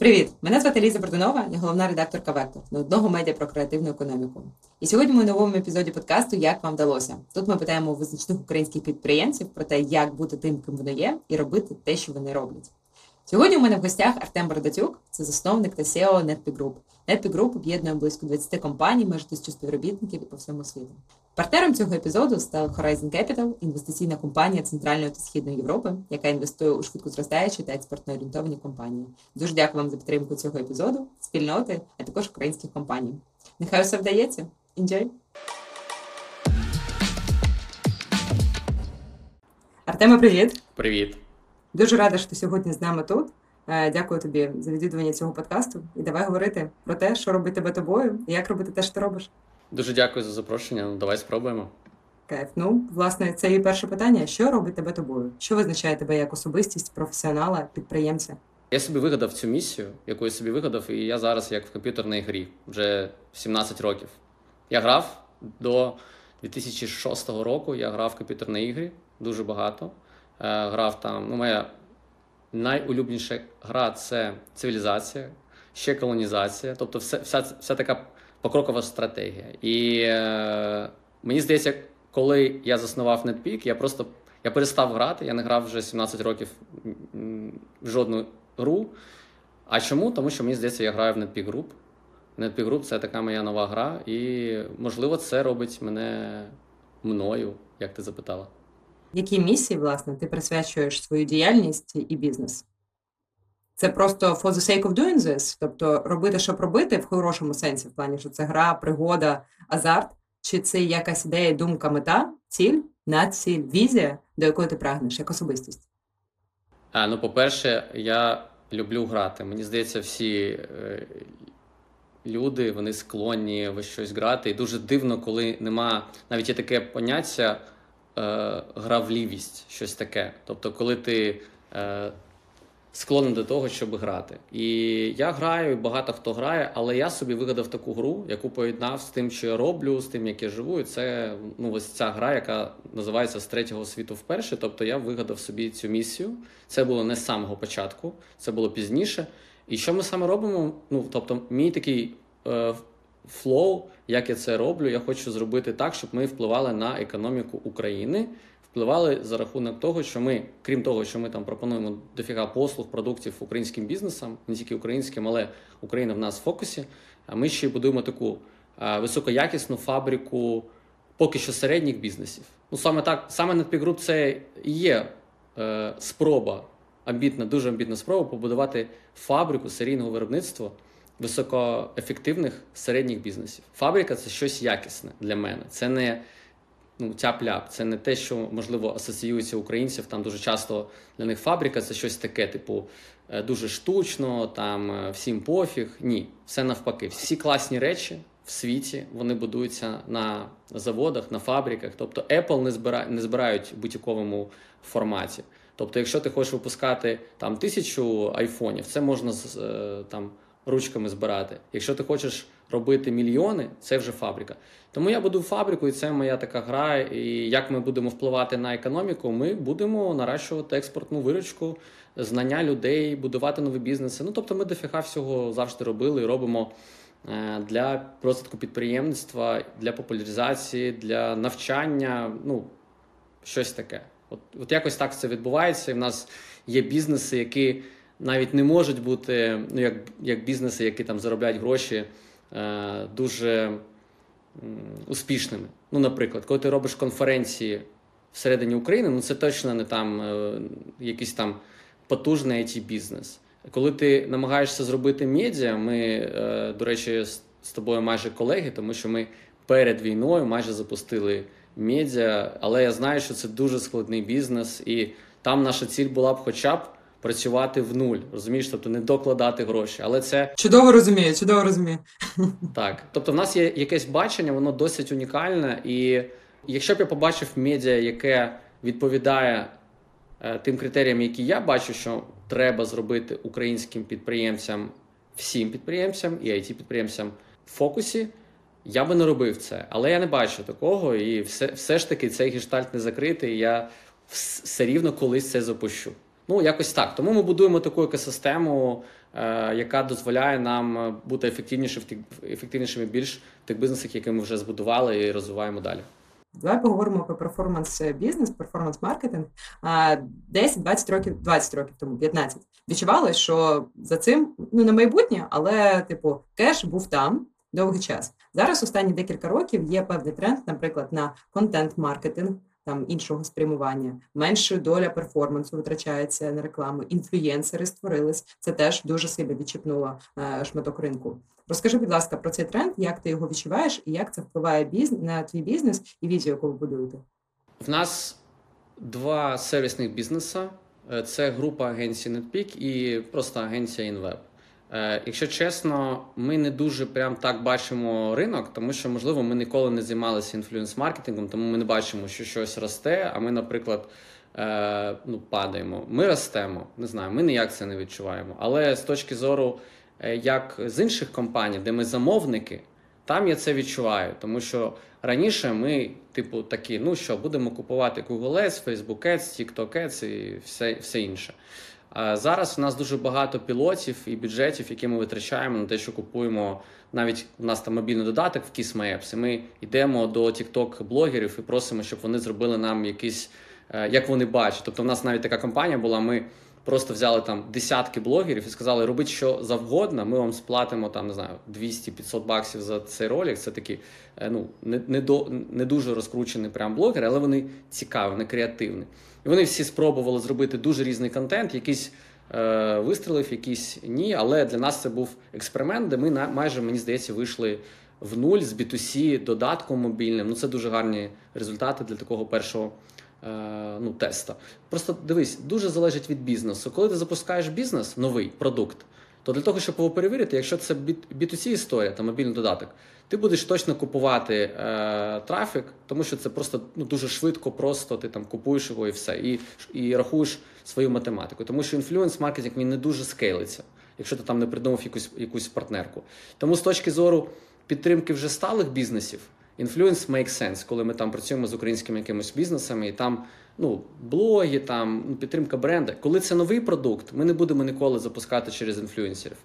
Привіт! Мене звати Ліза Бордунова, я головна редакторка Вектор на одного медіа про креативну економіку. І сьогодні ми у новому епізоді подкасту Як вам вдалося. Тут ми питаємо визначних українських підприємців про те, як бути тим, ким вони є, і робити те, що вони роблять. Сьогодні у мене в гостях Артем Бородатюк, це засновник та SEO NetPeak Group. NetPeak Group об'єднує близько 20 компаній, майже тисячу співробітників по всьому світу. Партнером цього епізоду став Horizon Capital, інвестиційна компанія Центральної та Східної Європи, яка інвестує у швидко зростаючі та експортно орієнтовані компанії. Дуже дякую вам за підтримку цього епізоду, спільноти, а також українських компаній. Нехай усе вдається. Enjoy! Артеме, привіт! Привіт. Дуже рада, що ти сьогодні з нами тут. Е, Дякую тобі за відвідування цього подкасту. І давай говорити про те, що робить тебе тобою, і як робити те, що ти робиш. Дуже дякую за запрошення. Ну, давай спробуємо. Кайф. Ну, власне, це і перше питання: що робить тебе тобою? Що визначає тебе як особистість, професіонала, підприємця? Я собі вигадав цю місію, яку я собі вигадав, і я зараз як в комп'ютерній грі вже 17 років. Я грав до 2006 року. Я грав в комп'ютерні ігри дуже багато. Е, Грав там. Ну, моя найулюбленіша гра це цивілізація, ще колонізація, тобто все, вся, вся така покрокова стратегія. І е, мені здається, коли я заснував NetPeak, я просто я перестав грати, я не грав вже 17 років в жодну гру. А чому? Тому що мені здається, я граю в NetPeak Group. NetPeak Group – це така моя нова гра, і можливо, це робить мене мною, як ти запитала. Якій місії, власне, ти присвячуєш свою діяльність і бізнес? Це просто for the sake of doing this? Тобто робити, щоб робити в хорошому сенсі, в плані, що це гра, пригода, азарт, чи це якась ідея, думка, мета, ціль, націль, візія, до якої ти прагнеш, як особистість? А, ну, по-перше, я люблю грати. Мені здається, всі е, люди вони склонні в щось грати. І дуже дивно, коли нема навіть є таке поняття гравлівість, щось таке. Тобто, коли ти е, склонний до того, щоб грати. І я граю, і багато хто грає, але я собі вигадав таку гру, яку поєднав з тим, що я роблю, з тим, як я живу. І це ну, ось ця гра, яка називається з третього світу вперше. Тобто я вигадав собі цю місію. Це було не з самого початку, це було пізніше. І що ми саме робимо? Ну, тобто, мій такий е, flow, як я це роблю, я хочу зробити так, щоб ми впливали на економіку України впливали за рахунок того, що ми, крім того, що ми там пропонуємо дофіга послуг, продуктів українським бізнесам, не тільки українським, але Україна в нас в фокусі. А ми ще й будуємо таку високоякісну фабрику поки що середніх бізнесів. Ну саме так, саме NetPeak Group це і є е, спроба, амбітна, дуже амбітна спроба побудувати фабрику серійного виробництва високоефективних середніх бізнесів. Фабрика це щось якісне для мене. Це не ну, тяп-ляп. Це не те, що можливо асоціюється українців. Там дуже часто для них фабрика це щось таке, типу, е, дуже штучно, там е, всім пофіг. Ні, все навпаки. Всі класні речі в світі вони будуються на заводах, на фабриках. Тобто Apple не збирає, не збирають в будь-якому форматі. Тобто, якщо ти хочеш випускати там тисячу айфонів, це можна е, там ручками збирати. Якщо ти хочеш робити мільйони, це вже фабрика. Тому я буду фабрику, і це моя така гра. І як ми будемо впливати на економіку, ми будемо наращувати експортну виручку, знання людей, будувати нові бізнеси. Ну тобто, ми дофіга всього завжди робили і робимо. Е, для розвитку підприємництва, для популяризації, для навчання, ну щось таке. От от якось так це відбувається. І в нас є бізнеси, які навіть не можуть бути ну, як як бізнеси, які там заробляють гроші е, дуже успішними. Ну, наприклад, коли ти робиш конференції всередині України, ну це точно не там е, якийсь там потужний it бізнес. Коли ти намагаєшся зробити медіа, ми, е, до речі, з тобою майже колеги, тому що ми перед війною майже запустили медіа, але я знаю, що це дуже складний бізнес, і там наша ціль була б, хоча б працювати в нуль, розумієш, тобто не докладати гроші. Але це чудово розумію, чудово розумію. Так, тобто, в нас є якесь бачення, воно досить унікальне, і якщо б я побачив медіа, яке відповідає е, тим критеріям, які я бачу, що треба зробити українським підприємцям, всім підприємцям і it підприємцям в фокусі. Я би не робив це, але я не бачу такого, і все все ж таки цей гештальт не закритий. і Я все рівно колись це запущу. Ну, якось так. Тому ми будуємо таку екосистему е, яка дозволяє нам е, бути ефективніше ефективнішими більш тих бізнесах, які ми вже збудували і розвиваємо далі. Давай поговоримо про перформанс бізнес, перформанс маркетинг. А, 10-20 років, 20 років тому, 15, відчували, що за цим ну не майбутнє, але типу кеш був там довгий час. Зараз останні декілька років є певний тренд, наприклад, на контент-маркетинг. Там іншого спрямування, менша доля перформансу витрачається на рекламу. Інфлюєнсери створились. Це теж дуже сильно відчіпнуло е, шматок ринку. Розкажи, будь ласка, про цей тренд, як ти його відчуваєш, і як це впливає бізнес на твій бізнес і візію, яку ви будуєте? В нас два сервісних бізнеса: Е, це група агенцій NetPeak і просто агенція InWeb. Е, Якщо чесно, ми не дуже прям так бачимо ринок, тому що, можливо, ми ніколи не займалися інфлюенс-маркетингом, тому ми не бачимо, що щось росте. А ми, наприклад, е, ну, падаємо. Ми ростемо, не знаю, ми ніяк це не відчуваємо. Але з точки зору, е, як з інших компаній, де ми замовники, там я це відчуваю, тому що раніше ми, типу, такі, ну що, будемо купувати Google Ads, Facebook Ads, TikTok Ads і все, все інше. Зараз у нас дуже багато пілотів і бюджетів, які ми витрачаємо на те, що купуємо. Навіть у нас там мобільний додаток в Kiss My Apps, і ми йдемо до TikTok блогерів і просимо, щоб вони зробили нам якісь, е, як вони бачать. Тобто, у нас навіть така компанія була. Ми просто взяли там десятки блогерів і сказали, робіть що завгодно, ми вам сплатимо там, не знаю, 200-500 баксів за цей ролик. Це такі е, ну не, не, до, не дуже розкручені прям блогери, але вони цікаві, вони креативні. І вони всі спробували зробити дуже різний контент, якийсь е, вистрілив, якийсь ні. Але для нас це був експеримент, де ми на майже мені здається вийшли в нуль з B2C додатком мобільним. Ну це дуже гарні результати для такого першого ну, теста. Просто дивись, дуже залежить від бізнесу. Коли ти запускаєш бізнес, новий продукт, то для того, щоб його перевірити, якщо це B2C історія та мобільний додаток, ти будеш точно купувати е, трафік, тому що це просто ну, дуже швидко, просто ти там купуєш його і все, і, і рахуєш свою математику. Тому що інфлюенс маркетинг він не дуже скейлиться, якщо ти там не придумав якусь, якусь партнерку. Тому з точки зору підтримки вже сталих бізнесів. Influence makes sense, коли ми там працюємо з українськими якимись бізнесами, і там ну, блоги, там ну, підтримка бренда. Коли це новий продукт, ми не будемо ніколи запускати через інфлюенсерів.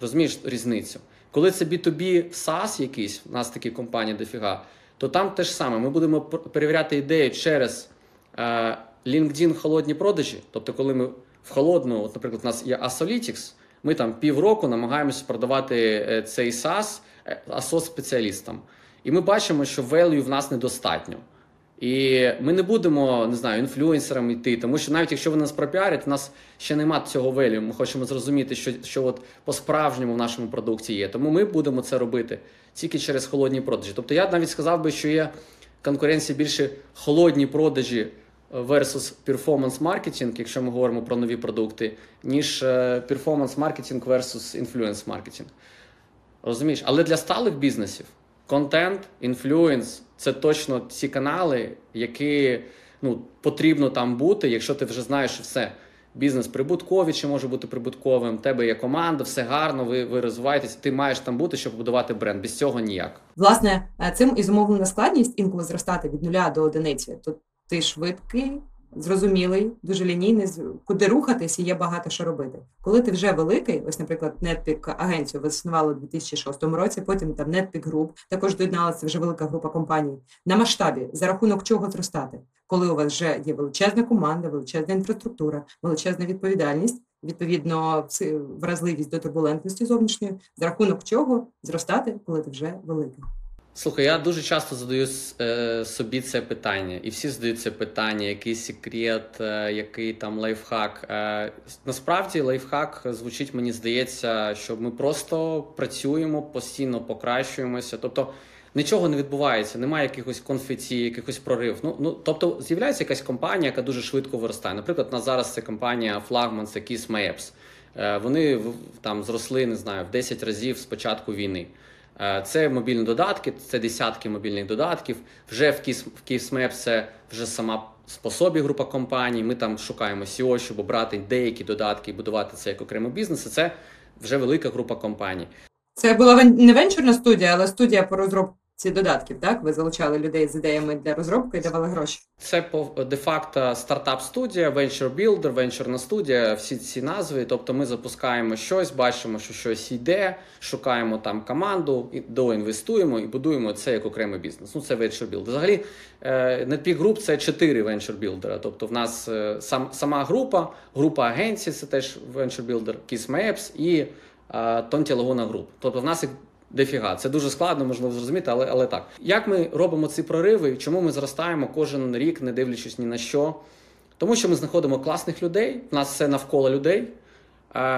Розумієш різницю? Коли це B2B SaaS якийсь, у нас такі компанії дофіга, то там те ж саме. Ми будемо перевіряти ідею через е, LinkedIn холодні продажі. Тобто, коли ми в холодну, от, наприклад, у нас є Asolytics, ми там півроку намагаємося продавати е, цей SaaS асос-спеціалістам. І ми бачимо, що value в нас недостатньо. І ми не будемо, не знаю, інфлюенсерам йти, тому що навіть якщо вони нас пропіарять, у нас ще немає цього value. Ми хочемо зрозуміти, що що от по-справжньому в нашому продукті є. Тому ми будемо це робити тільки через холодні продажі. Тобто я навіть сказав би, що є конкуренція більше холодні продажі versus performance маркетинг, якщо ми говоримо про нові продукти, ніж performance маркетинг versus influence маркетинг. Розумієш? Але для сталих бізнесів. Контент, інфлюенс це точно ці канали, які ну, потрібно там бути, якщо ти вже знаєш, все. Бізнес прибутковий чи може бути прибутковим, тебе є команда, все гарно, ви ви розвиваєтесь, ти маєш там бути, щоб будувати бренд. Без цього ніяк. Власне, цим і зумовлена складність інколи зростати від нуля до одиниці. То ти швидкий, зрозумілий, дуже лінійний, куди рухатись і є багато що робити. Коли ти вже великий, ось, наприклад, Netpeak агенцію ви заснували у 2006 році, потім там Netpeak Group, також доєдналася вже велика група компаній на масштабі, за рахунок чого зростати, коли у вас вже є величезна команда, величезна інфраструктура, величезна відповідальність. Відповідно, вразливість до турбулентності зовнішньої, за рахунок чого зростати, коли ти вже великий. Слухай, я дуже часто задаю е, собі це питання, і всі задають це питання, який секрет, е, який там лайфхак. Е, насправді лайфхак звучить, мені здається, що ми просто працюємо, постійно покращуємося. Тобто нічого не відбувається, немає якихось конфеті, якихось прорив. Ну ну тобто з'являється якась компанія, яка дуже швидко виростає. Наприклад, на зараз це компанія флагман, це Kiss My Apps. Вони там зросли, не знаю, в 10 разів з початку війни. Це мобільні додатки, це десятки мобільних додатків. Вже в KISMAP це вже сама по собі група компаній. Ми там шукаємо SEO, щоб обрати деякі додатки і будувати це як окремий бізнес. Це вже велика група компаній. Це була не венчурна студія, але студія по розробці ці додатків, так? Ви залучали людей з ідеями для розробки і давали гроші. Це де-факто стартап-студія, venture builder, венчурна студія, всі ці назви. Тобто ми запускаємо щось, бачимо, що щось йде, шукаємо там команду, і доінвестуємо і будуємо це як окремий бізнес. Ну це venture builder. Взагалі, е, NetPeak Group – це чотири venture builder. Тобто, в нас е, сам сама група, група агенцій, це теж venture builder, Kiss Maps і Тонті Лагуна Груп. Тобто, в нас їх Дефіга, це дуже складно, можливо зрозуміти, але але так. Як ми робимо ці прориви? Чому ми зростаємо кожен рік, не дивлячись ні на що? Тому що ми знаходимо класних людей, в нас все навколо людей.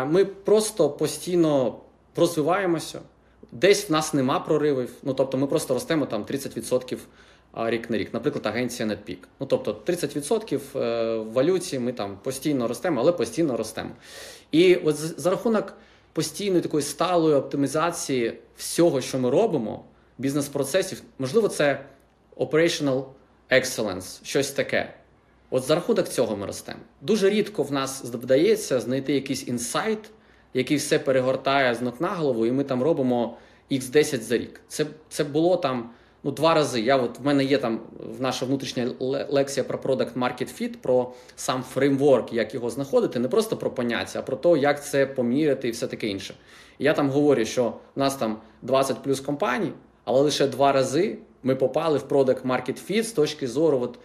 Ми просто постійно розвиваємося. Десь в нас нема проривів. Ну тобто, ми просто ростемо там 30% рік на рік. Наприклад, агенція NetPeak. Ну тобто 30% е, в валюті ми там постійно ростемо, але постійно ростемо. І от за рахунок постійної такої сталої оптимізації всього, що ми робимо, бізнес-процесів, можливо, це operational excellence, щось таке. От за рахунок цього ми ростемо. Дуже рідко в нас вдається знайти якийсь інсайт, який все перегортає з ног на голову, і ми там робимо X10 за рік. Це це було там ну, два рази. Я от В мене є там наша внутрішня лекція про Product Market Fit, про сам фреймворк, як його знаходити, не просто про поняття, а про те, як це поміряти і все таке інше. Я там говорю, що в нас там 20 плюс компаній, але лише два рази ми попали в Product Market Fit з точки зору. от,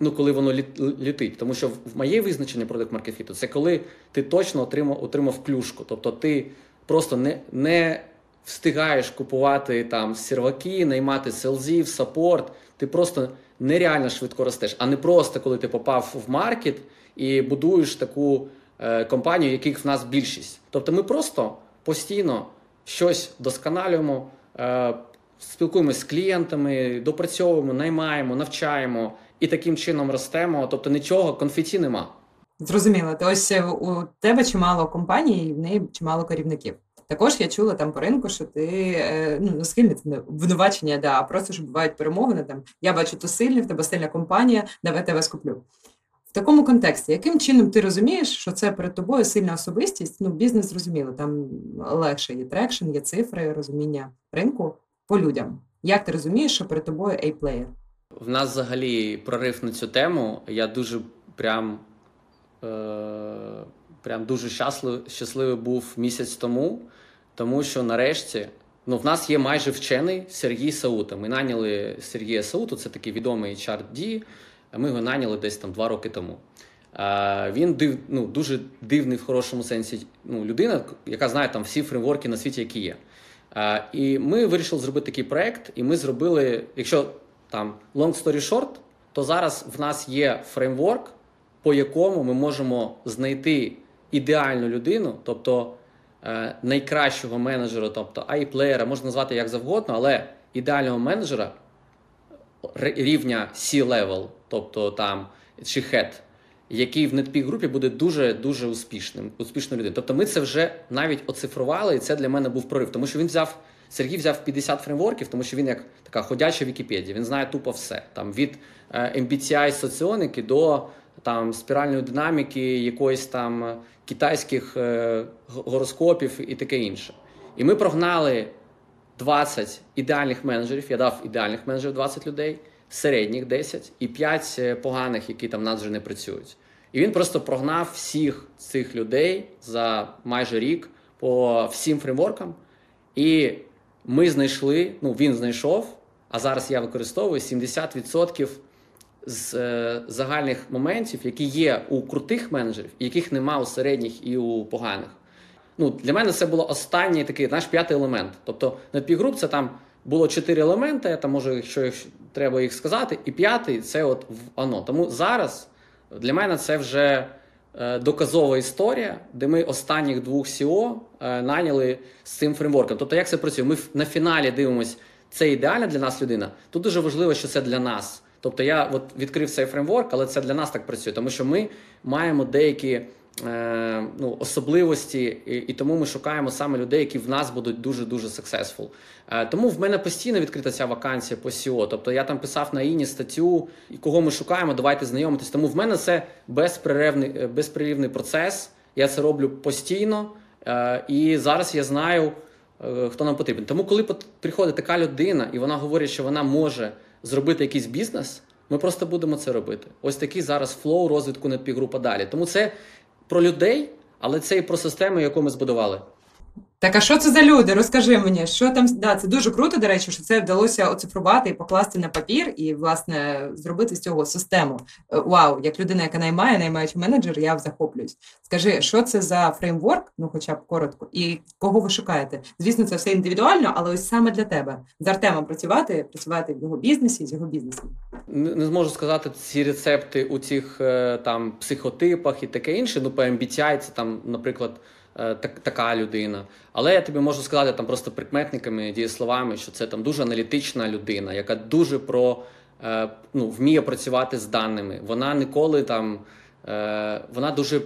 Ну, коли воно літить. Тому що в моє визначення Market Fit це коли ти точно отримав отримав клюшку. Тобто ти просто не не встигаєш купувати там серваки, наймати селзів, саппорт, ти просто нереально швидко ростеш, а не просто коли ти попав в маркет і будуєш таку е, компанію, яких в нас більшість. Тобто ми просто постійно щось досконалюємо, е, спілкуємося з клієнтами, допрацьовуємо, наймаємо, навчаємо і таким чином ростемо. Тобто нічого конфеті нема. Зрозуміло, то ось е, у тебе чимало компаній, і в неї чимало керівників. Також я чула там по ринку, що ти е, ну не схильний це не обвинувачення, да, а просто що бувають перемовини. Там я бачу, то сильний, в тебе сильна компанія, давай тебе скуплю. В такому контексті, яким чином ти розумієш, що це перед тобою сильна особистість? Ну, бізнес зрозуміло, там легше є traction, є цифри, розуміння ринку по людям. Як ти розумієш, що перед тобою A-плеєр? В нас взагалі прорив на цю тему. Я дуже прям. Е- прям дуже щасливий, щасливий був місяць тому, тому що нарешті ну, в нас є майже вчений Сергій Саута. Ми наняли Сергія Сауту, це такий відомий HRD, Ми його наняли десь там два роки тому. Він див, ну, дуже дивний в хорошому сенсі ну, людина, яка знає там всі фреймворки на світі, які є. І ми вирішили зробити такий проект, і ми зробили, якщо там long story short, то зараз в нас є фреймворк, по якому ми можемо знайти ідеальну людину, тобто найкращого менеджера, тобто айплеєра, можна назвати як завгодно, але ідеального менеджера рівня C-level, тобто там чи head, який в NetPeak групі буде дуже дуже успішним, успішною людиною. Тобто ми це вже навіть оцифрували, і це для мене був прорив, тому що він взяв. Сергій взяв 50 фреймворків, тому що він як така ходяча Вікіпедія, він знає тупо все. Там Від е, MBTI соціоники до там спіральної динаміки, якоїсь там китайських е, гороскопів і таке інше. І ми прогнали 20 ідеальних менеджерів. Я дав ідеальних менеджерів 20 людей, середніх 10 і 5 е, поганих, які там нас вже не працюють. І він просто прогнав всіх цих людей за майже рік по всім фреймворкам. І ми знайшли, ну він знайшов, а зараз я використовую 70% з е, загальних моментів, які є у крутих менеджерів, яких нема у середніх і у поганих. Ну, Для мене це було останній такий наш п'ятий елемент. Тобто на півгруп це там було чотири елементи, там може, якщо треба їх сказати, і п'ятий це от воно. Тому зараз для мене це вже е, доказова історія, де ми останніх двох SEO е, наняли з цим фреймворком. Тобто, як це працює? Ми на фіналі дивимося, це ідеальна для нас людина. Тут дуже важливо, що це для нас. Тобто я от відкрив цей фреймворк, але це для нас так працює, тому що ми маємо деякі е, ну, особливості, і, і тому ми шукаємо саме людей, які в нас будуть дуже дуже successful. Е, тому в мене постійно відкрита ця вакансія по SEO. Тобто я там писав на іні статтю, кого ми шукаємо, давайте знайомитись. Тому в мене це безперервний, е, безперервний процес. Я це роблю постійно. Е, і зараз я знаю е, хто нам потрібен. Тому, коли приходить така людина, і вона говорить, що вона може зробити якийсь бізнес, ми просто будемо це робити. Ось такий зараз flow розвитку Netpeak групи далі. Тому це про людей, але це і про систему, яку ми збудували. Так, а що це за люди? Розкажи мені, що там да, це дуже круто, до речі, що це вдалося оцифрувати і покласти на папір, і власне зробити з цього систему. Е, Вау, як людина, яка наймає, наймаючи менеджер, я захоплююсь. Скажи, що це за фреймворк, ну хоча б коротко, і кого ви шукаєте? Звісно, це все індивідуально, але ось саме для тебе з Артемом працювати, працювати в його бізнесі з його бізнесом. Не зможу сказати ці рецепти у цих е, там психотипах і таке інше. Ну, по MBTI це там, наприклад, так, така людина. Але я тобі можу сказати там просто прикметниками, дієсловами, що це там дуже аналітична людина, яка дуже про е, ну, вміє працювати з даними. Вона ніколи там е, вона дуже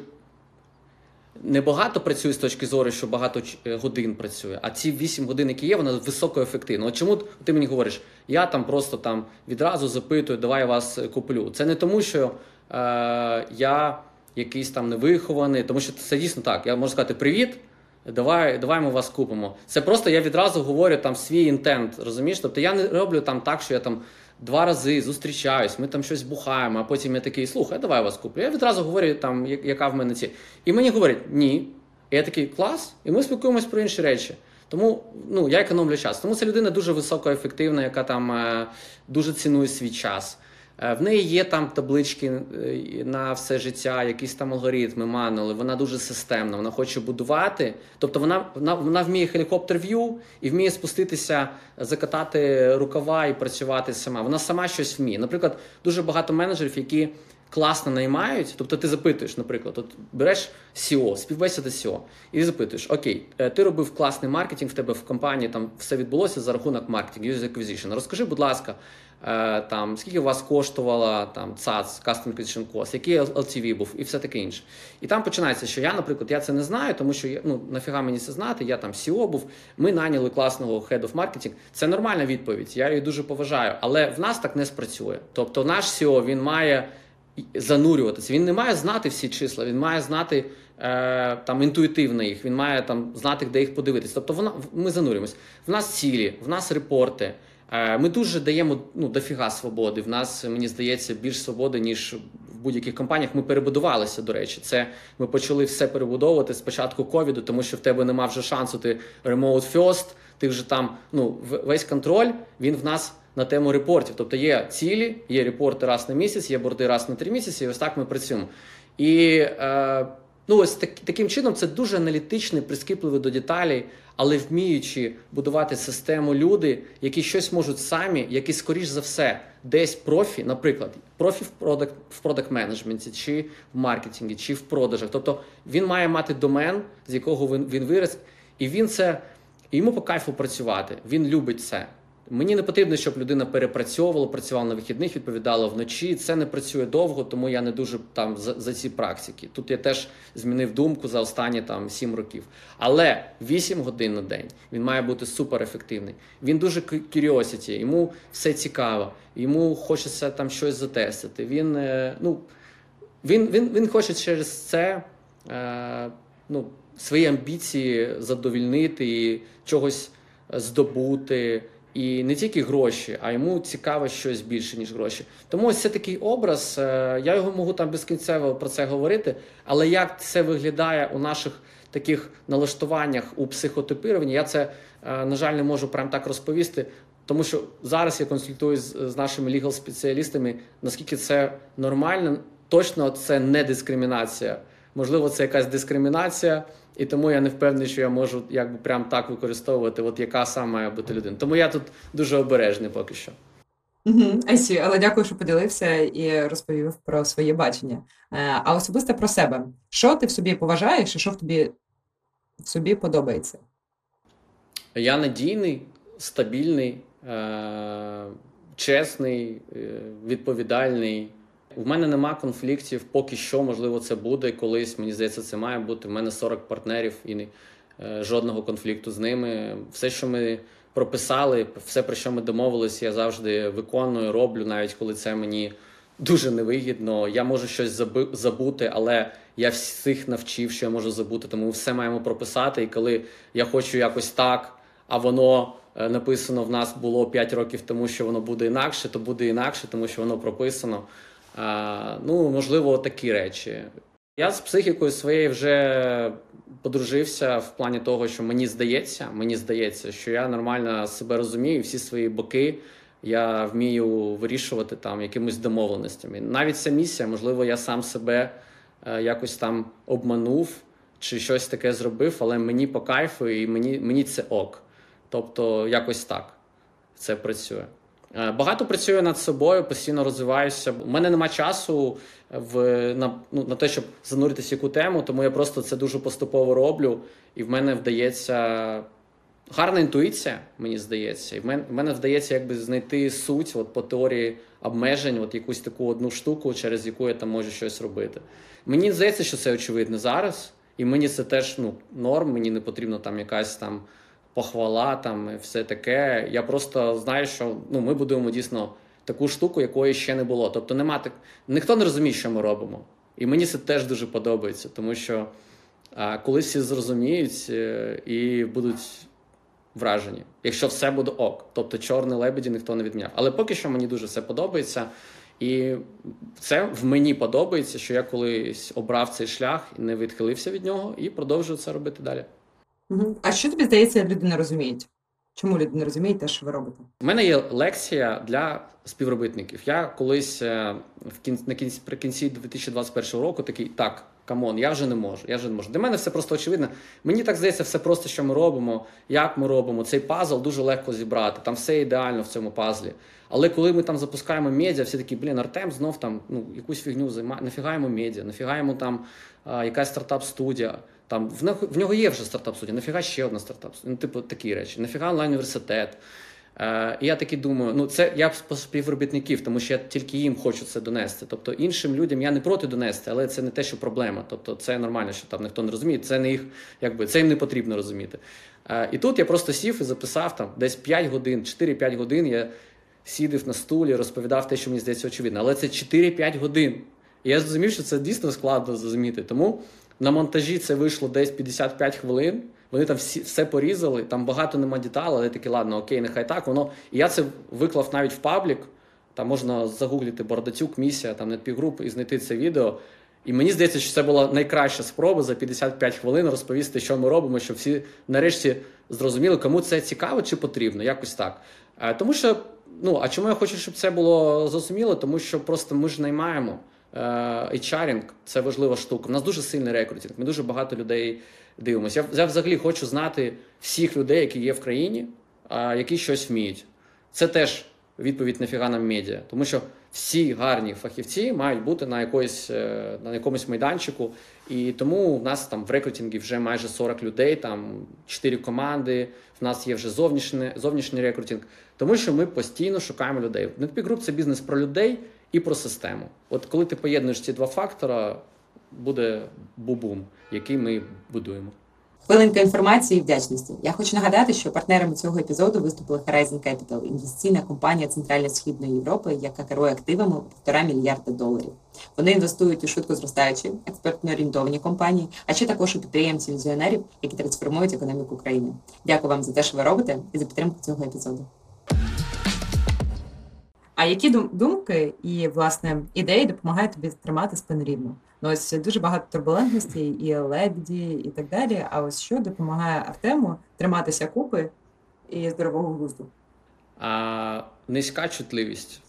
небагато працює з точки зору, що багато е, годин працює, а ці 8 годин, які є, вона високоефективна. От чому ти мені говориш, я там просто там відразу запитую, давай я вас е, куплю. Це не тому, що е, я якийсь там невихований, тому що це дійсно так. Я можу сказати привіт. Давай, давай ми вас купимо. Це просто я відразу говорю там свій інтент, розумієш? Тобто я не роблю там так, що я там два рази зустрічаюсь, ми там щось бухаємо, а потім я такий, слухай, давай вас куплю. Я відразу говорю, там, яка в мене ці. І мені говорять, ні. І я такий клас, і ми спілкуємось про інші речі. Тому ну, я економлю час. Тому це людина дуже високоефективна, яка там е, дуже цінує свій час. Е, В неї є там таблички е, на все життя, якісь там алгоритми, мануали. Вона дуже системна, вона хоче будувати. Тобто вона, вона, вона вміє helicopter view і вміє спуститися, закатати рукава і працювати сама. Вона сама щось вміє. Наприклад, дуже багато менеджерів, які класно наймають. Тобто ти запитуєш, наприклад, от береш SEO, співбесіда SEO, і запитуєш: Окей, е, ти робив класний маркетинг в тебе в компанії, там все відбулося за рахунок маркетингу, user acquisition. Розкажи, будь ласка, там скільки у вас коштувала там CAC, Custom Acquisition Cost, який LTV був і все таке інше. І там починається, що я, наприклад, я це не знаю, тому що ну нафіга мені це знати. Я там SEO був. Ми наняли класного head of marketing. Це нормальна відповідь. Я її дуже поважаю, але в нас так не спрацює. Тобто, наш SEO, він має занурюватися. Він не має знати всі числа, він має знати е, там інтуїтивно їх, він має там знати, де їх подивитись. Тобто вона ми занурюємось. В нас цілі, в нас репорти. Е, ми дуже даємо ну, дофіга свободи. В нас, мені здається, більш свободи, ніж в будь-яких компаніях. Ми перебудувалися, до речі. Це ми почали все перебудовувати з початку ковіду, тому що в тебе нема вже шансу. Ти remote first, ти вже там ну, весь контроль, він в нас на тему репортів. Тобто є цілі, є репорти раз на місяць, є борди раз на три місяці, і ось так ми працюємо. І е, ну, ось так, таким чином це дуже аналітичний, прискіпливий до деталей, але вміючи будувати систему люди, які щось можуть самі, які, скоріш за все, десь профі, наприклад, профі в продакт в продакт менеджменті, чи в маркетингі, чи в продажах. Тобто він має мати домен, з якого він, він виріс, і він це йому по кайфу працювати. Він любить це. Мені не потрібно, щоб людина перепрацьовувала, працювала на вихідних, відповідала вночі. Це не працює довго, тому я не дуже там за, за ці практики. Тут я теж змінив думку за останні там 7 років. Але 8 годин на день він має бути суперефективний. Він дуже curiosity, йому все цікаво, йому хочеться там щось затестити. Він е, ну він, він, він хоче через це е, ну, свої амбіції задовільнити і чогось здобути. І не тільки гроші, а йому цікаво щось більше, ніж гроші. Тому ось це такий образ. е, Я його можу там безкінцево про це говорити. Але як це виглядає у наших таких налаштуваннях у психотипіруванні, я це, е, на жаль, не можу прям так розповісти. Тому що зараз я консультуюсь з нашими лігал спеціалістами, наскільки це нормально, точно це не дискримінація. Можливо, це якась дискримінація, і тому я не впевнений, що я можу якби прям так використовувати, от яка саме має бути людина. Тому я тут дуже обережний поки що. Угу, I але дякую, що поділився і розповів про своє бачення. Е, А особисто про себе. Що ти в собі поважаєш і що в тобі в собі подобається? Я надійний, стабільний, е- чесний, е- відповідальний. У мене нема конфліктів, поки що, можливо, це буде колись. Мені здається, це має бути. У мене 40 партнерів і не, жодного конфлікту з ними. Все, що ми прописали, все, про що ми домовилися, я завжди виконую, роблю, навіть коли це мені дуже невигідно. Я можу щось забути, але я всіх навчив, що я можу забути, тому все маємо прописати. І коли я хочу якось так а воно е, написано в нас було 5 років тому, що воно буде інакше, то буде інакше, тому що воно прописано. Ну, можливо, такі речі. Я з психікою своєю вже подружився в плані того, що мені здається, мені здається, що я нормально себе розумію, всі свої боки я вмію вирішувати там якимись домовленостями. Навіть ця місія, можливо, я сам себе е, якось там обманув чи щось таке зробив, але мені по кайфу і мені, мені це ок. Тобто, якось так це працює. Е, Багато працюю над собою, постійно розвиваюся. У мене нема часу в, на, ну, на те, щоб зануритися в яку тему, тому я просто це дуже поступово роблю, і в мене вдається гарна інтуїція, мені здається. І в мене, в мене вдається якби знайти суть от, по теорії обмежень, от якусь таку одну штуку, через яку я там можу щось робити. Мені здається, що це очевидно зараз, і мені це теж ну, норм, мені не потрібно там якась там похвала, там і все таке. Я просто знаю, що ну, ми будуємо дійсно таку штуку, якої ще не було. Тобто нема так, ніхто не розуміє, що ми робимо. І мені це теж дуже подобається, тому що а, колись всі зрозуміють е, і будуть вражені, якщо все буде ок. Тобто чорні лебеді ніхто не відміняв. Але поки що мені дуже все подобається. І це в мені подобається, що я колись обрав цей шлях не відхилився від нього, і продовжую це робити далі. А що тобі здається, люди не розуміють? Чому люди не розуміють те, що ви робите? У мене є лекція для співробітників. Я колись е, в кін... на кінці при кінці 2021 року такий так. Come on, я вже не можу. Я вже не можу. Для мене все просто очевидно. Мені так здається, все просто, що ми робимо, як ми робимо. Цей пазл дуже легко зібрати. Там все ідеально в цьому пазлі. Але коли ми там запускаємо медіа, всі такі, блін, Артем знов там ну якусь фігню займається. Нафіга йому медіа, нафіга йому там а, якась стартап-студія. Там в нього, є вже стартап-студія, нафіга ще одна стартап-студія. Ну, типу такі речі. Нафіга онлайн-університет. Е, і я такий думаю, ну це я по співробітників, тому що я тільки їм хочу це донести. Тобто іншим людям я не проти донести, але це не те, що проблема. Тобто це нормально, що там ніхто не розуміє. Це не їх, якби це їм не потрібно розуміти. Е, і тут я просто сів і записав там десь 5 годин, 4-5 годин. Я сідав на стулі, розповідав те, що мені здається очевидно. Але це 4-5 годин. І я зрозумів, що це дійсно складно зрозуміти. Тому на монтажі це вийшло десь 55 хвилин. Вони там всі все порізали, там багато нема деталей, але такі, ладно, окей, нехай так. Воно. І я це виклав навіть в паблік. Там можна загуглити Бардацюк, місія, там нетпігруп і знайти це відео. І мені здається, що це була найкраща спроба за 55 хвилин розповісти, що ми робимо, щоб всі нарешті зрозуміли, кому це цікаво чи потрібно, якось так. Е, Тому що, ну а чому я хочу, щоб це було зрозуміло? Тому що просто ми ж наймаємо. Е, HR – це важлива штука. У нас дуже сильний рекрутинг. Ми дуже багато людей дивимося. Я, я взагалі хочу знати всіх людей, які є в країні, які щось вміють. Це теж відповідь нафіга нам медіа, тому що всі гарні фахівці мають бути на якоїсь е, на якомусь майданчику. І тому в нас там в рекрутингі вже майже 40 людей, там 4 команди. В нас є вже зовнішній, зовнішній рекрутинг, тому що ми постійно шукаємо людей. NetPeak Group – це бізнес про людей і про систему. От коли ти поєднуєш ці два фактора, буде бубум, який ми будуємо. Хвилинка інформації і вдячності. Я хочу нагадати, що партнерами цього епізоду виступили Horizon Capital, інвестиційна компанія Центрально-Східної Європи, яка керує активами півтора мільярда доларів. Вони інвестують у швидко зростаючі, експертно орієнтовані компанії, а ще також у підприємців візіонерів, які трансформують економіку країни. Дякую вам за те, що ви робите, і за підтримку цього епізоду. А які думки і власне ідеї допомагають тобі тримати спину рівно? Ну ось дуже багато турбулентності, і лебіді, і так далі. А ось що допомагає Артему триматися купи і здорового глузду? А низька чутливість.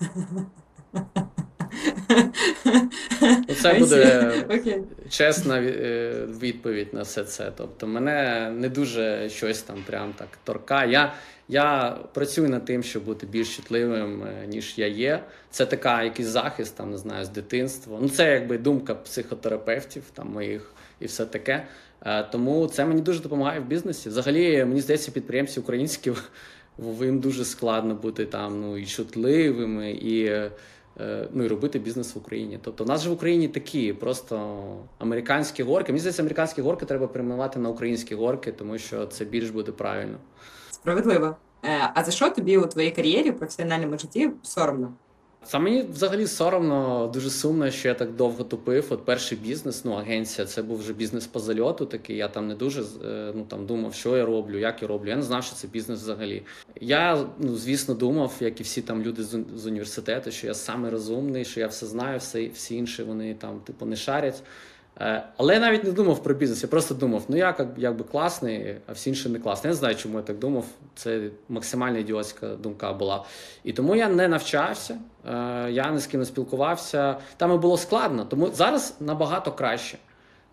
Це буде Окей. чесна е, відповідь на все це. Тобто, мене не дуже щось там прям так торкає. Я, я працюю над тим, щоб бути більш чутливим, е, ніж я є. Це така якийсь захист, там не знаю, з дитинства. Ну це якби думка психотерапевтів, там моїх і все таке. Е, Тому це мені дуже допомагає в бізнесі. Взагалі, мені здається, підприємці українські їм дуже складно бути там ну і чутливими, і, ну, і робити бізнес в Україні. Тобто, в нас же в Україні такі просто американські горки. Мені здається, американські горки треба перейменувати на українські горки, тому що це більш буде правильно. Справедливо. Е, А за що тобі у твоїй кар'єрі, в професіональному житті соромно? Це мені взагалі соромно, дуже сумно, що я так довго тупив. От перший бізнес, ну агенція, це був вже бізнес по зальоту. Такий я там не дуже е, ну там думав, що я роблю, як я роблю. Я не знав, що це бізнес взагалі. Я ну звісно думав, як і всі там люди з університету, що я самий розумний, що я все знаю, все всі інші вони там типу не шарять. Е, Але я навіть не думав про бізнес. Я просто думав, ну я як, якби класний, а всі інші не класні. Я не знаю, чому я так думав. Це максимально ідіотська думка була. І тому я не навчався, е, я ні з ким не спілкувався. Там і було складно. Тому зараз набагато краще.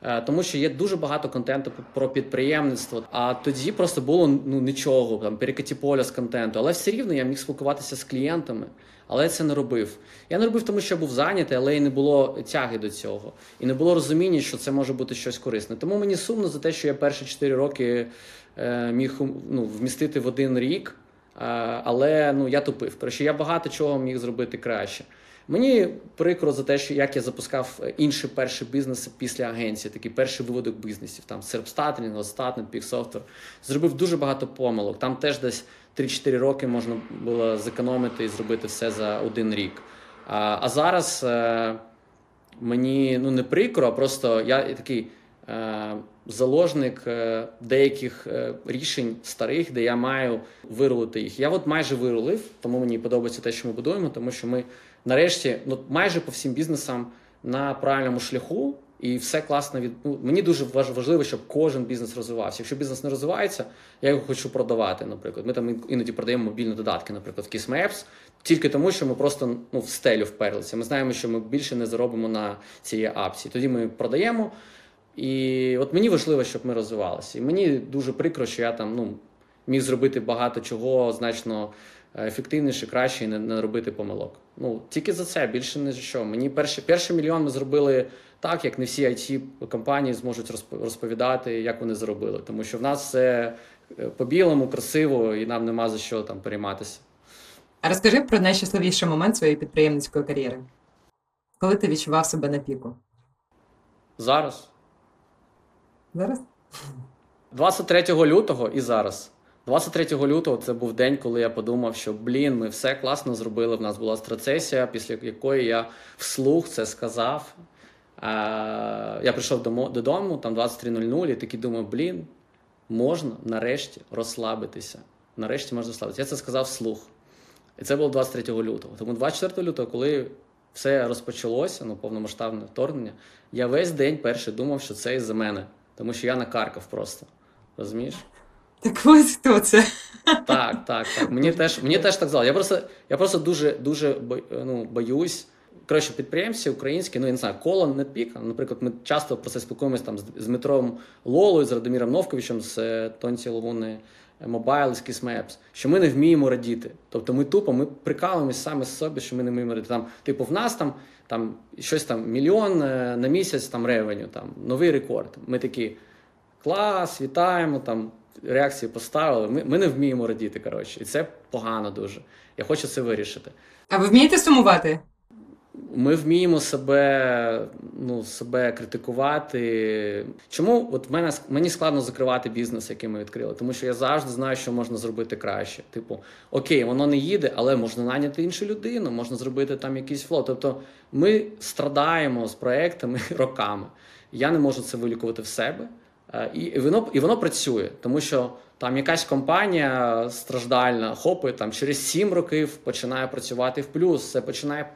Е, Тому що є дуже багато контенту про підприємництво. А тоді просто було ну нічого, там перекаті поля з контенту. Але все рівно я міг спілкуватися з клієнтами, але я це не робив. Я не робив, тому що я був зайнятий, але і не було тяги до цього. І не було розуміння, що це може бути щось корисне. Тому мені сумно за те, що я перші 4 роки е, міг ну, вмістити в один рік. Е, але ну я тупив. Коротше, я багато чого міг зробити краще. Мені прикро за те, що як я запускав інші перші бізнеси після агенції, такий перший виводок бізнесів, там Ingolstadt, Peak Software. Зробив дуже багато помилок. Там теж десь 3-4 роки можна було зекономити і зробити все за один рік. А, а зараз е, мені ну не прикро, а просто я такий. е, Заложник е, деяких е, рішень старих, де я маю вирулити їх. Я от майже вирулив, тому мені подобається те, що ми будуємо, тому що ми нарешті ну майже по всім бізнесам на правильному шляху, і все класно від ну, мені дуже важ- важливо, щоб кожен бізнес розвивався. Якщо бізнес не розвивається, я його хочу продавати. Наприклад, ми там іноді продаємо мобільні додатки, наприклад, в Kiss Maps, тільки тому, що ми просто ну в стелю вперлися. Ми знаємо, що ми більше не заробимо на цій апці. Тоді ми продаємо. І от мені важливо, щоб ми розвивалися. І мені дуже прикро, що я там ну, міг зробити багато чого значно е, ефективніше, краще і не, не робити помилок. Ну тільки за це більше не за що. Мені перший, перший мільйон ми зробили так, як не всі it компанії зможуть розп- розповідати, як вони зробили. Тому що в нас все е, по-білому, красиво, і нам нема за що там перейматися. А розкажи про найщасливіший момент своєї підприємницької кар'єри. Коли ти відчував себе на піку? Зараз. Зараз? 23 лютого і зараз. 23 лютого це був день, коли я подумав, що блін, ми все класно зробили. В нас була страцесія, після якої я вслух це сказав. Я прийшов додому, там 23.00, і такий думав, блін, можна нарешті розслабитися. Нарешті можна розслабитися. Я це сказав вслух. І це було 23 лютого. Тому 24 лютого, коли все розпочалося, ну, повномасштабне вторгнення, я весь день перший думав, що це із-за мене. Тому що я накаркав просто. Розумієш? Так ось хто це? Так, так, так. Мені теж, мені теж так здалося. Я просто, я просто дуже, дуже бо- ну, боюсь. Коротше, підприємці українські, ну я не знаю, коло не піка. Наприклад, ми часто про це спілкуємося там з, з Дмитром Лолою, з Радоміром Новковичем, з е, Тонці Ловуни Мобайл, з Kiss Maps, що ми не вміємо радіти. Тобто ми тупо ми прикалуємось саме з собі, що ми не вміємо радіти. Там, типу, в нас там, там щось там мільйон е, на місяць там ревеню, там новий рекорд. Ми такі клас, вітаємо там. Реакції поставили. Ми, ми не вміємо радіти, коротше, і це погано дуже. Я хочу це вирішити. А ви вмієте сумувати? Ми вміємо себе, ну, себе критикувати. Чому от мене мені складно закривати бізнес, який ми відкрили? Тому що я завжди знаю, що можна зробити краще. Типу, окей, воно не їде, але можна наняти іншу людину, можна зробити там якийсь флот. Тобто ми страдаємо з проектами роками. Я не можу це вилікувати в себе. Е, і воно, і воно працює, тому що там якась компанія страждальна, хопи там через 7 років починає працювати в плюс, це починає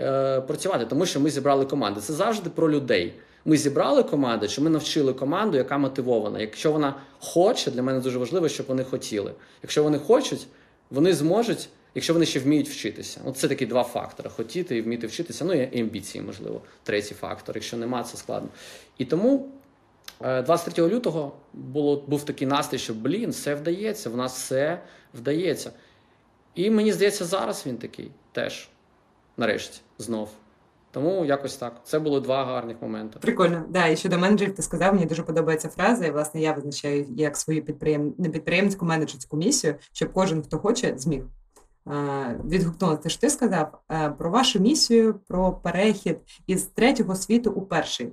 е, працювати, тому що ми зібрали команди. Це завжди про людей. Ми зібрали команду, чи ми навчили команду, яка мотивована. Якщо вона хоче, для мене дуже важливо, щоб вони хотіли. Якщо вони хочуть, вони зможуть, якщо вони ще вміють вчитися. От це такі два фактори: хотіти і вміти вчитися. Ну і амбіції, можливо, третій фактор. Якщо нема, це складно. І тому. Е, 23 лютого було, був такий настрій, що блін, все вдається, в нас все вдається. І мені здається, зараз він такий теж, нарешті, знов. Тому якось так. Це були два гарних моменти. Прикольно. Да, і щодо менеджерів ти сказав, мені дуже подобається фраза, і власне я визначаю як свою підприєм... не підприємницьку менеджерську місію, щоб кожен, хто хоче, зміг. Відгукнулося, те, що ти сказав про вашу місію, про перехід із третього світу у перший,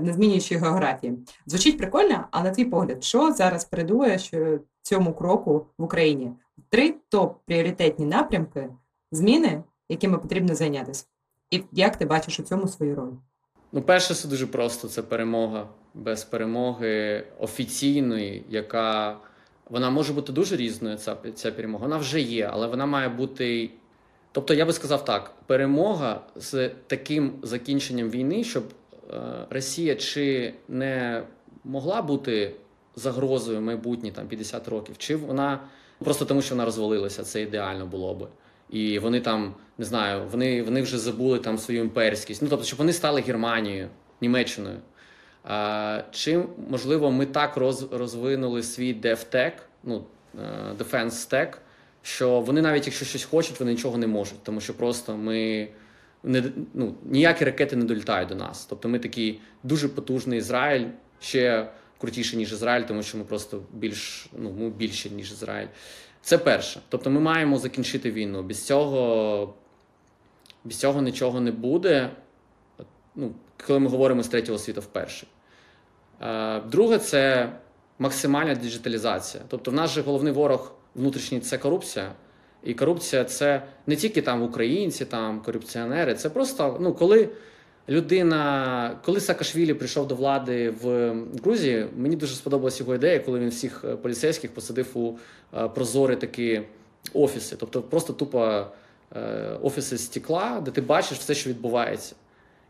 не змінюючи географії. Звучить прикольно, а на твій погляд, що зараз передує цьому кроку в Україні? Три топ пріоритетні напрямки зміни, якими потрібно зайнятися? І як ти бачиш у цьому свою роль? Ну, перше, це дуже просто. Це перемога. Без перемоги офіційної, яка вона може бути дуже різною. Ця, ця перемога. Вона вже є, але вона має бути. Тобто, я би сказав так: перемога з таким закінченням війни, щоб е, Росія чи не могла бути загрозою майбутні там 50 років, чи вона просто тому, що вона розвалилася, це ідеально було би. І вони там не знаю, вони, вони вже забули там свою імперськість. Ну тобто, щоб вони стали Германією, Німеччиною. А, чи можливо ми так роз, розвинули свій DevTech, ну е, Defense Tech, що вони навіть якщо щось хочуть, вони нічого не можуть, тому що просто ми не ну, ніякі ракети не долітають до нас. Тобто ми такий дуже потужний Ізраїль, ще крутіший, ніж Ізраїль, тому що ми просто більш ну ми більше, ніж Ізраїль. Це перше. Тобто ми маємо закінчити війну. Без цього, без цього нічого не буде. Ну, коли ми говоримо з третього світу вперше. Е, Друге, це максимальна диджиталізація. Тобто, в нас же головний ворог внутрішній це корупція. І корупція це не тільки там українці, там корупціонери. Це просто ну, коли людина, коли Саакашвілі прийшов до влади в Грузії, мені дуже сподобалась його ідея, коли він всіх е, поліцейських посадив у е, прозорі такі офіси. Тобто просто тупо е, офіси стекла, де ти бачиш все, що відбувається.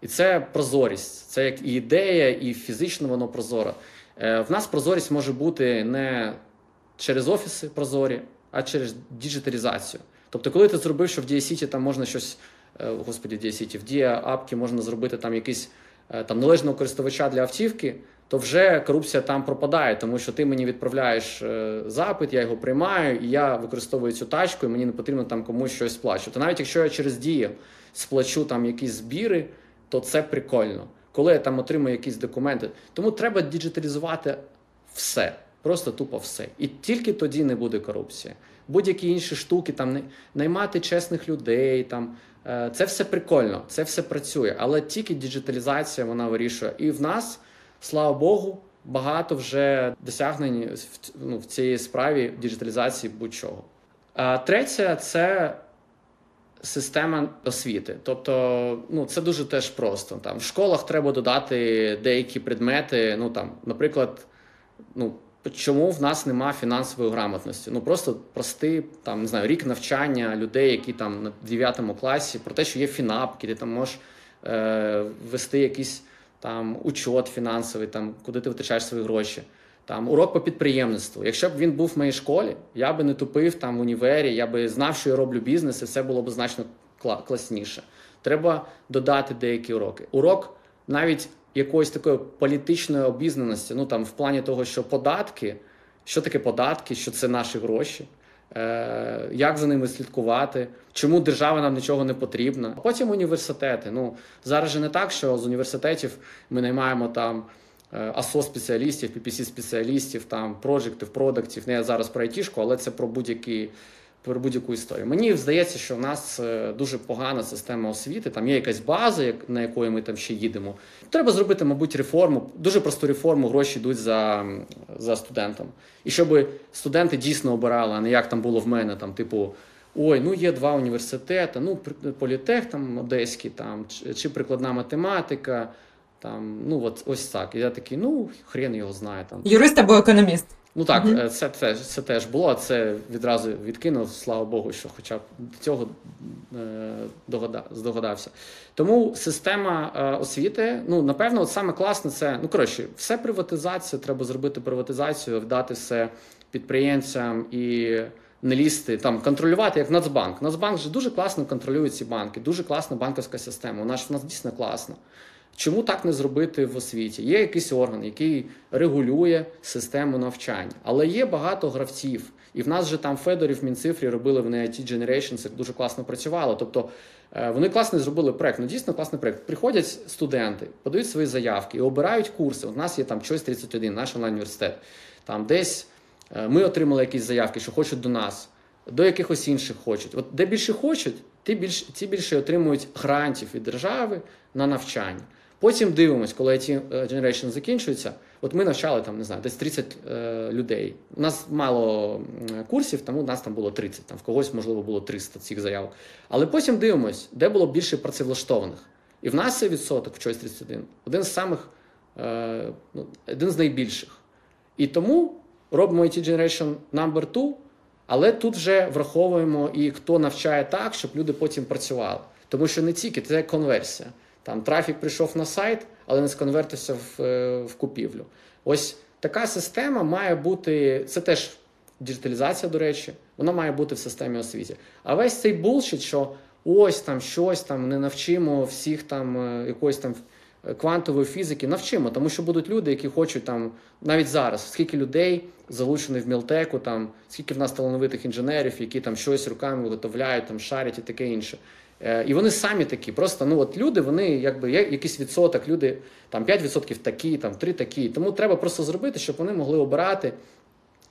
І це прозорість. Це як і ідея, і фізично воно прозоро. В нас прозорість може бути не через офіси прозорі, а через діджиталізацію. Тобто, коли ти зробив, що в Діасіті там можна щось, господі, в Діасіті, в Дія апці можна зробити там якийсь е, там належного користувача для автівки, то вже корупція там пропадає, тому що ти мені відправляєш е, запит, я його приймаю, і я використовую цю тачку, і мені не потрібно там комусь щось сплачувати. Навіть якщо я через дію сплачу там якісь збіри, то це прикольно. Коли я там отримую якісь документи, тому треба діджиталізувати все. Просто тупо все. І тільки тоді не буде корупції. Будь-які інші штуки, там наймати чесних людей, там е, це все прикольно, це все працює. Але тільки діджиталізація вона вирішує. І в нас, слава Богу, багато вже досягнень в, ну, в цій справі діджиталізації будь-чого. А третє це система освіти. Тобто, ну це дуже теж просто. Там в школах треба додати деякі предмети. Ну там, наприклад, ну чому в нас нема фінансової грамотності? Ну просто прости там не знаю, рік навчання людей, які там на 9 класі, про те, що є фінапки, ти там можеш е, вести якийсь там учет фінансовий, там куди ти витрачаєш свої гроші. Там урок по підприємництву. Якщо б він був в моїй школі, я би не тупив там в універі, я би знав, що я роблю бізнес, і все було б значно класніше. Треба додати деякі уроки. Урок навіть якоїсь такої політичної обізнаності, ну там в плані того, що податки, що таке податки, що це наші гроші, е, як за ними слідкувати, чому держава нам нічого не потрібна. Потім університети. Ну зараз же не так, що з університетів ми наймаємо там. АСО спеціалістів, PPC спеціалістів, там проджектів, продуктів. Не зараз про айтішку, але це про будь-які про будь-яку історію. Мені здається, що в нас е, дуже погана система освіти. Там є якась база, на якої ми там ще їдемо. Треба зробити, мабуть, реформу, дуже просту реформу. Гроші йдуть за, за студентом. І щоб студенти дійсно обирали, а не як там було в мене, там, типу. Ой, ну є два університети, ну політех там одеський, там чи, прикладна математика. Там, ну от ось так. І я такий, ну хрен його знає там. Юрист або економіст? Ну так, Мгм. е, це, теж це теж було, а це відразу відкинув, слава Богу, що хоча б до цього е, догада, здогадався. Тому система е, освіти, ну напевно, от саме класне це, ну коротше, все приватизація, треба зробити приватизацію, вдати все підприємцям і не лізти, там контролювати, як Нацбанк. Нацбанк же дуже класно контролює ці банки, дуже класна банківська система. Вона ж в нас дійсно класна. Чому так не зробити в освіті? Є якийсь орган, який регулює систему навчання, але є багато гравців. І в нас же там Федорів в Мінцифрі робили вони IT Generation, це дуже класно працювало. Тобто е, вони класно зробили проект. Ну дійсно класний проект. Приходять студенти, подають свої заявки і обирають курси. У нас є там Choice 31, наш онлайн університет. Там десь е, ми отримали якісь заявки, що хочуть до нас, до якихось інших хочуть. От де більше хочуть, ті більше, ті більше отримують грантів від держави на навчання. Потім дивимось, коли IT Generation закінчується. От ми навчали там, не знаю, десь 30 е, людей. У нас мало курсів, тому у нас там було 30, там в когось, можливо, було 300 цих заявок. Але потім дивимось, де було більше працевлаштованих. І в нас цей відсоток в Choice 31 один з самих, е, ну, один з найбільших. І тому робимо IT Generation number 2, але тут вже враховуємо і хто навчає так, щоб люди потім працювали. Тому що не тільки це конверсія. Там трафік прийшов на сайт, але не сконвертився в, е, в купівлю. Ось така система має бути. Це теж діджиталізація, до речі, вона має бути в системі освіті. А весь цей булшіт, що ось там щось там не навчимо всіх там е, якоїсь там е, квантової фізики, навчимо, тому що будуть люди, які хочуть там навіть зараз, скільки людей залучені в мілтеку, там скільки в нас талановитих інженерів, які там щось руками виготовляють, там шарять і таке інше. Е, І вони самі такі. Просто ну от люди, вони якби якийсь відсоток, люди там 5% такі, там 3 такі. Тому треба просто зробити, щоб вони могли обирати,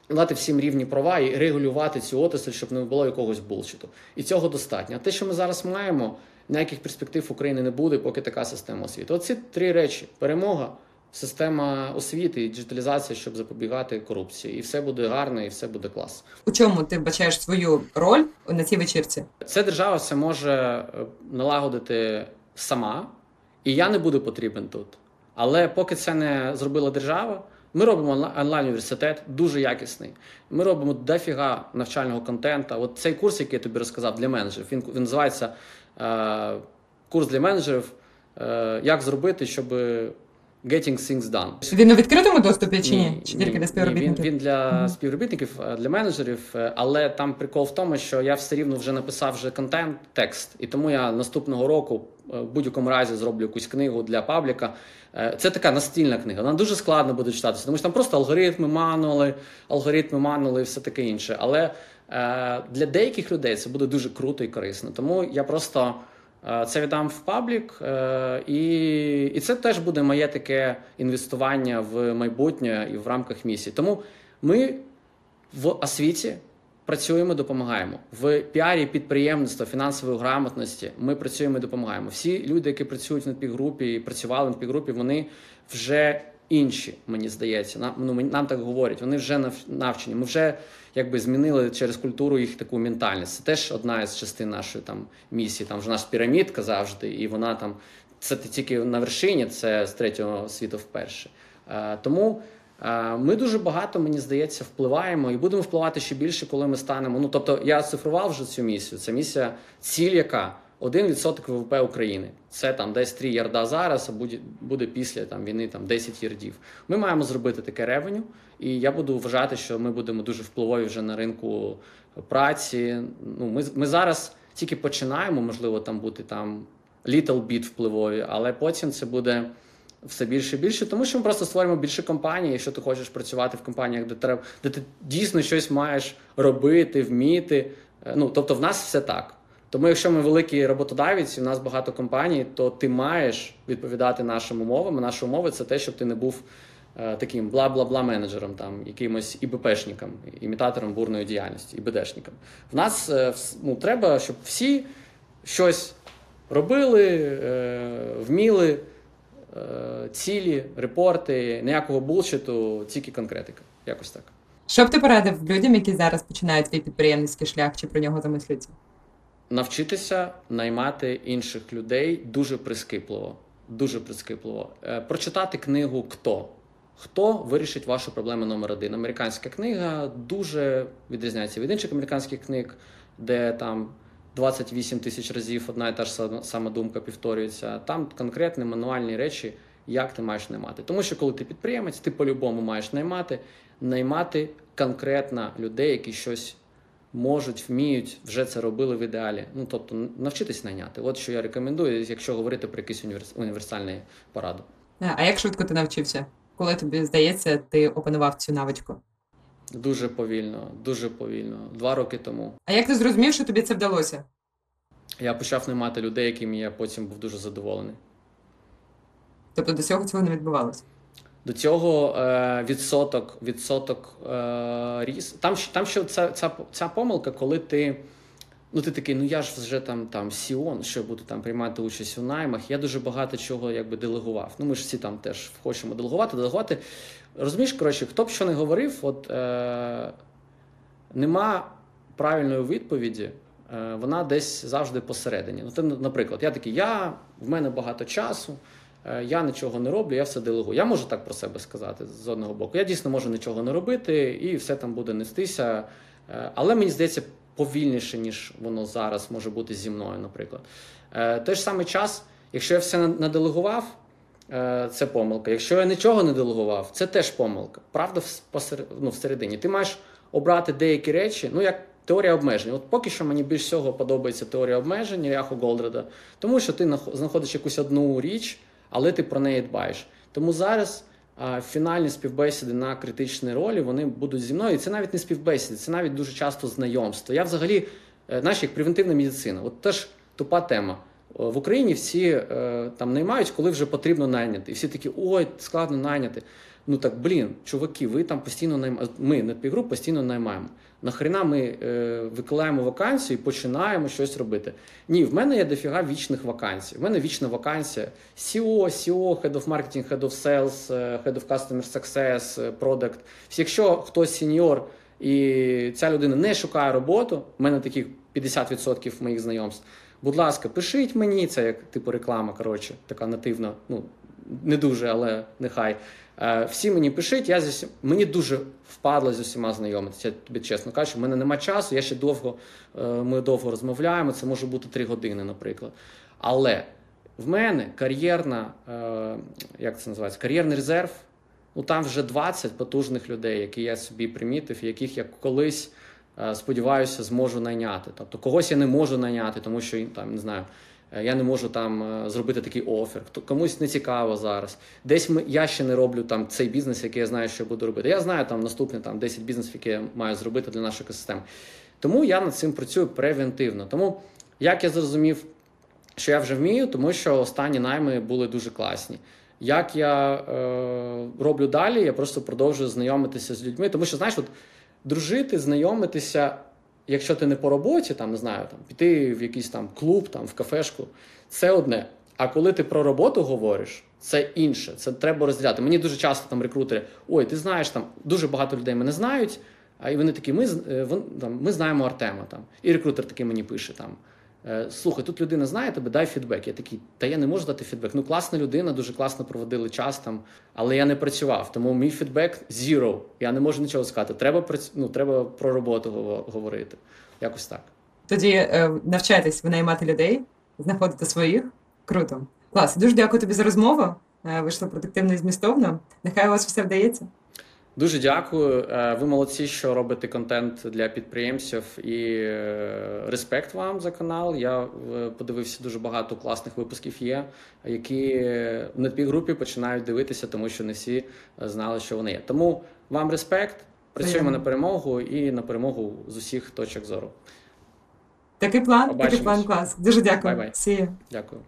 дати всім рівні права і регулювати цю отрасль, щоб не було якогось булшиту. І цього достатньо. А те, що ми зараз маємо, ніяких перспектив України не буде, поки така система освіти. Оці три речі: перемога. Система освіти і діджиталізація, щоб запобігати корупції, і все буде гарно, і все буде клас. У чому ти бачаєш свою роль на цій вечірці? Це держава все може е, налагодити сама, і я не буду потрібен тут. Але поки це не зробила держава, ми робимо онлайн-університет дуже якісний. Ми робимо дофіга навчального контенту. От цей курс, який я тобі розказав для менеджерів, він, він називається е, курс для менеджерів. Е, як зробити, щоб getting things done. Він у відкритому доступі чи ні? Чи тільки для Він, співробітників? він для Мгм. співробітників, е, для менеджерів, е, але там прикол в тому, що я все рівно вже написав вже контент, текст, і тому я наступного року е, в будь-якому разі зроблю якусь книгу для пабліка. Це така настільна книга. Вона дуже складно буде читатися, тому що там просто алгоритми, мануали, алгоритми, мануали і все таке інше. Але для деяких людей це буде дуже круто і корисно. Тому я просто. Е, Це віддам в паблік, е, і, і це теж буде моє таке інвестування в майбутнє і в рамках місії. Тому ми в освіті працюємо, допомагаємо. В піарі підприємництва, фінансової грамотності ми працюємо і допомагаємо. Всі люди, які працюють в надпігрупі і працювали в надпігрупі, вони вже інші, мені здається. Нам, ну, нам так говорять, вони вже навчені. Ми вже якби змінили через культуру їх таку ментальність. Це теж одна із частин нашої там місії. Там ж наш пірамідка завжди, і вона там це тільки на вершині, це з третього світу вперше. Е, тому е, ми дуже багато, мені здається, впливаємо і будемо впливати ще більше, коли ми станемо. Ну тобто, я цифрував вже цю місію. Це місія, ціль, яка 1% ВВП України. Це там десь 3 ярда зараз, а буде, буде після там війни там 10 ярдів. Ми маємо зробити таке ревеню, і я буду вважати, що ми будемо дуже впливові вже на ринку праці. Ну, ми, ми зараз тільки починаємо, можливо, там бути там little bit впливові, але потім це буде все більше і більше, тому що ми просто створюємо більше компаній. Якщо ти хочеш працювати в компаніях, де треба, де ти дійсно щось маєш робити, вміти. Е, Ну тобто, в нас все так. Тому, якщо ми великий роботодавець, і в нас багато компаній, то ти маєш відповідати нашим умовам. А Наші умови це те, щоб ти не був е, таким бла-бла-бла менеджером, там якимось ІБПшником, імітатором бурної діяльності, ІБДшником. В нас е, ну, треба, щоб всі щось робили, е, вміли, цілі, репорти, ніякого булшиту, тільки конкретика. Якось так. Що б ти порадив людям, які зараз починають свій підприємницький шлях, чи про нього замислюються? Навчитися наймати інших людей дуже прискіпливо. Дуже прискіпливо. Е, Прочитати книгу Хто? Хто вирішить вашу проблему номер один? Американська книга дуже відрізняється від інших американських книг, де там 28 тисяч разів одна і та ж сама- думка повторюється. Там конкретні мануальні речі, як ти маєш наймати. Тому що коли ти підприємець, ти по-любому маєш наймати, наймати конкретно людей, які щось можуть, вміють, вже це робили в ідеалі. Ну тобто навчитись найняти. От що я рекомендую, якщо говорити про якийсь універс... універсальний пораду. А як швидко ти навчився? Коли тобі здається, ти опанував цю навичку? Дуже повільно, дуже повільно. Два роки тому А як ти зрозумів, що тобі це вдалося? я почав наймати людей, яким я потім був дуже задоволений. Тобто до цього цього не відбувалося? До цього е, відсоток, відсоток е, ріс. Там, там ще ця, ця, ця помилка, коли ти Ну, ти такий, ну я ж вже там там Сіон, що буду там приймати участь у наймах. Я дуже багато чого якби делегував. Ну, ми ж всі там теж хочемо делегувати, делегувати. Розумієш, коротше, хто б що не говорив, от е, нема правильної відповіді, е, вона десь завжди посередині. Ну, ти, наприклад, я такий, я в мене багато часу. Е, Я нічого не роблю, я все делегую. Я можу так про себе сказати з одного боку. Я дійсно можу нічого не робити, і все там буде нестися. Е, Але мені здається, повільніше, ніж воно зараз може бути зі мною, наприклад. Е, Той ж самий час, якщо я все на- наделегував, це помилка. Якщо я нічого не делегував, це теж помилка. Правда, ну, всередині. Ти маєш обрати деякі речі, ну як теорія обмежень. От поки що мені більш всього подобається теорія обмежень Ряху Голдреда, тому що ти нах- знаходиш якусь одну річ, але ти про неї дбаєш. Тому зараз а, фінальні співбесіди на критичній ролі вони будуть зі мною. І це навіть не співбесіди, це навіть дуже часто знайомство. Я взагалі, е, знаєш, як превентивна медицина. От теж тупа тема. Е, В Україні всі е, там наймають, коли вже потрібно найняти. І всі такі, ой, складно найняти. Ну так, блін, чуваки, ви там постійно наймаєте. Ми на півгруп постійно наймаємо. Нахрена ми е, викладаємо вакансію і починаємо щось робити. Ні, в мене є дофіга вічних вакансій. В мене вічна вакансія CEO, CEO, Head of Marketing, Head of Sales, е, Head of Customer Success, е, Product. Якщо хтось сеньор і ця людина не шукає роботу, в мене таких 50% моїх знайомств. Будь ласка, пишіть мені, це як типу реклама, коротше, така нативна, ну не дуже, але нехай. Е, Всі мені пишіть, я зі мені дуже впадло з усіма знайомитися. Я тобі чесно кажу, в мене нема часу, я ще довго, е, ми довго розмовляємо, це може бути три години, наприклад. Але в мене кар'єрна, е, як це називається, кар'єрний резерв. Ну там вже 20 потужних людей, які я собі примітив, яких я колись сподіваюся зможу найняти. Тобто когось я не можу найняти, тому що там не знаю. Е, Я не можу там е, зробити такий офер. Комусь не цікаво зараз. Десь ми, я ще не роблю там цей бізнес, який я знаю, що я буду робити. Я знаю там наступні там 10 бізнесів, які я маю зробити для нашої екосистеми. Тому я над цим працюю превентивно. Тому як я зрозумів, що я вже вмію, тому що останні найми були дуже класні. Як я е, роблю далі, я просто продовжую знайомитися з людьми, тому що знаєш, от дружити, знайомитися, якщо ти не по роботі, там не знаю, там піти в якийсь там клуб, там в кафешку, це одне. А коли ти про роботу говориш, це інше. Це треба розділяти. Мені дуже часто там рекрутери, ой, ти знаєш, там дуже багато людей мене знають. А і вони такі, ми, е, вон- там, ми знаємо Артема. Там. І рекрутер такий мені пише там. «Е, Слухай, тут людина знає тебе, дай фідбек. Я такий, та я не можу дати фідбек. Ну, класна людина, дуже класно проводили час там, але я не працював. Тому мій фідбек zero. Я не можу нічого сказати. Треба ну, треба про роботу говорити. Якось так. Тоді е, навчайтесь винаймати людей, знаходити своїх. Круто. Клас. Дуже дякую тобі за розмову. Е, Вийшло продуктивно і змістовно. Нехай у вас все вдається. Дуже дякую. Е, Ви молодці, що робите контент для підприємців і е, респект вам за канал. Я е, подивився дуже багато класних випусків є, які в Netpeak групі починають дивитися, тому що не всі знали, що вони є. Тому вам респект. Працюємо Приємно. на перемогу і на перемогу з усіх точок зору. Такий план, такий план клас. Дуже дякую. Bye-bye. Дякую.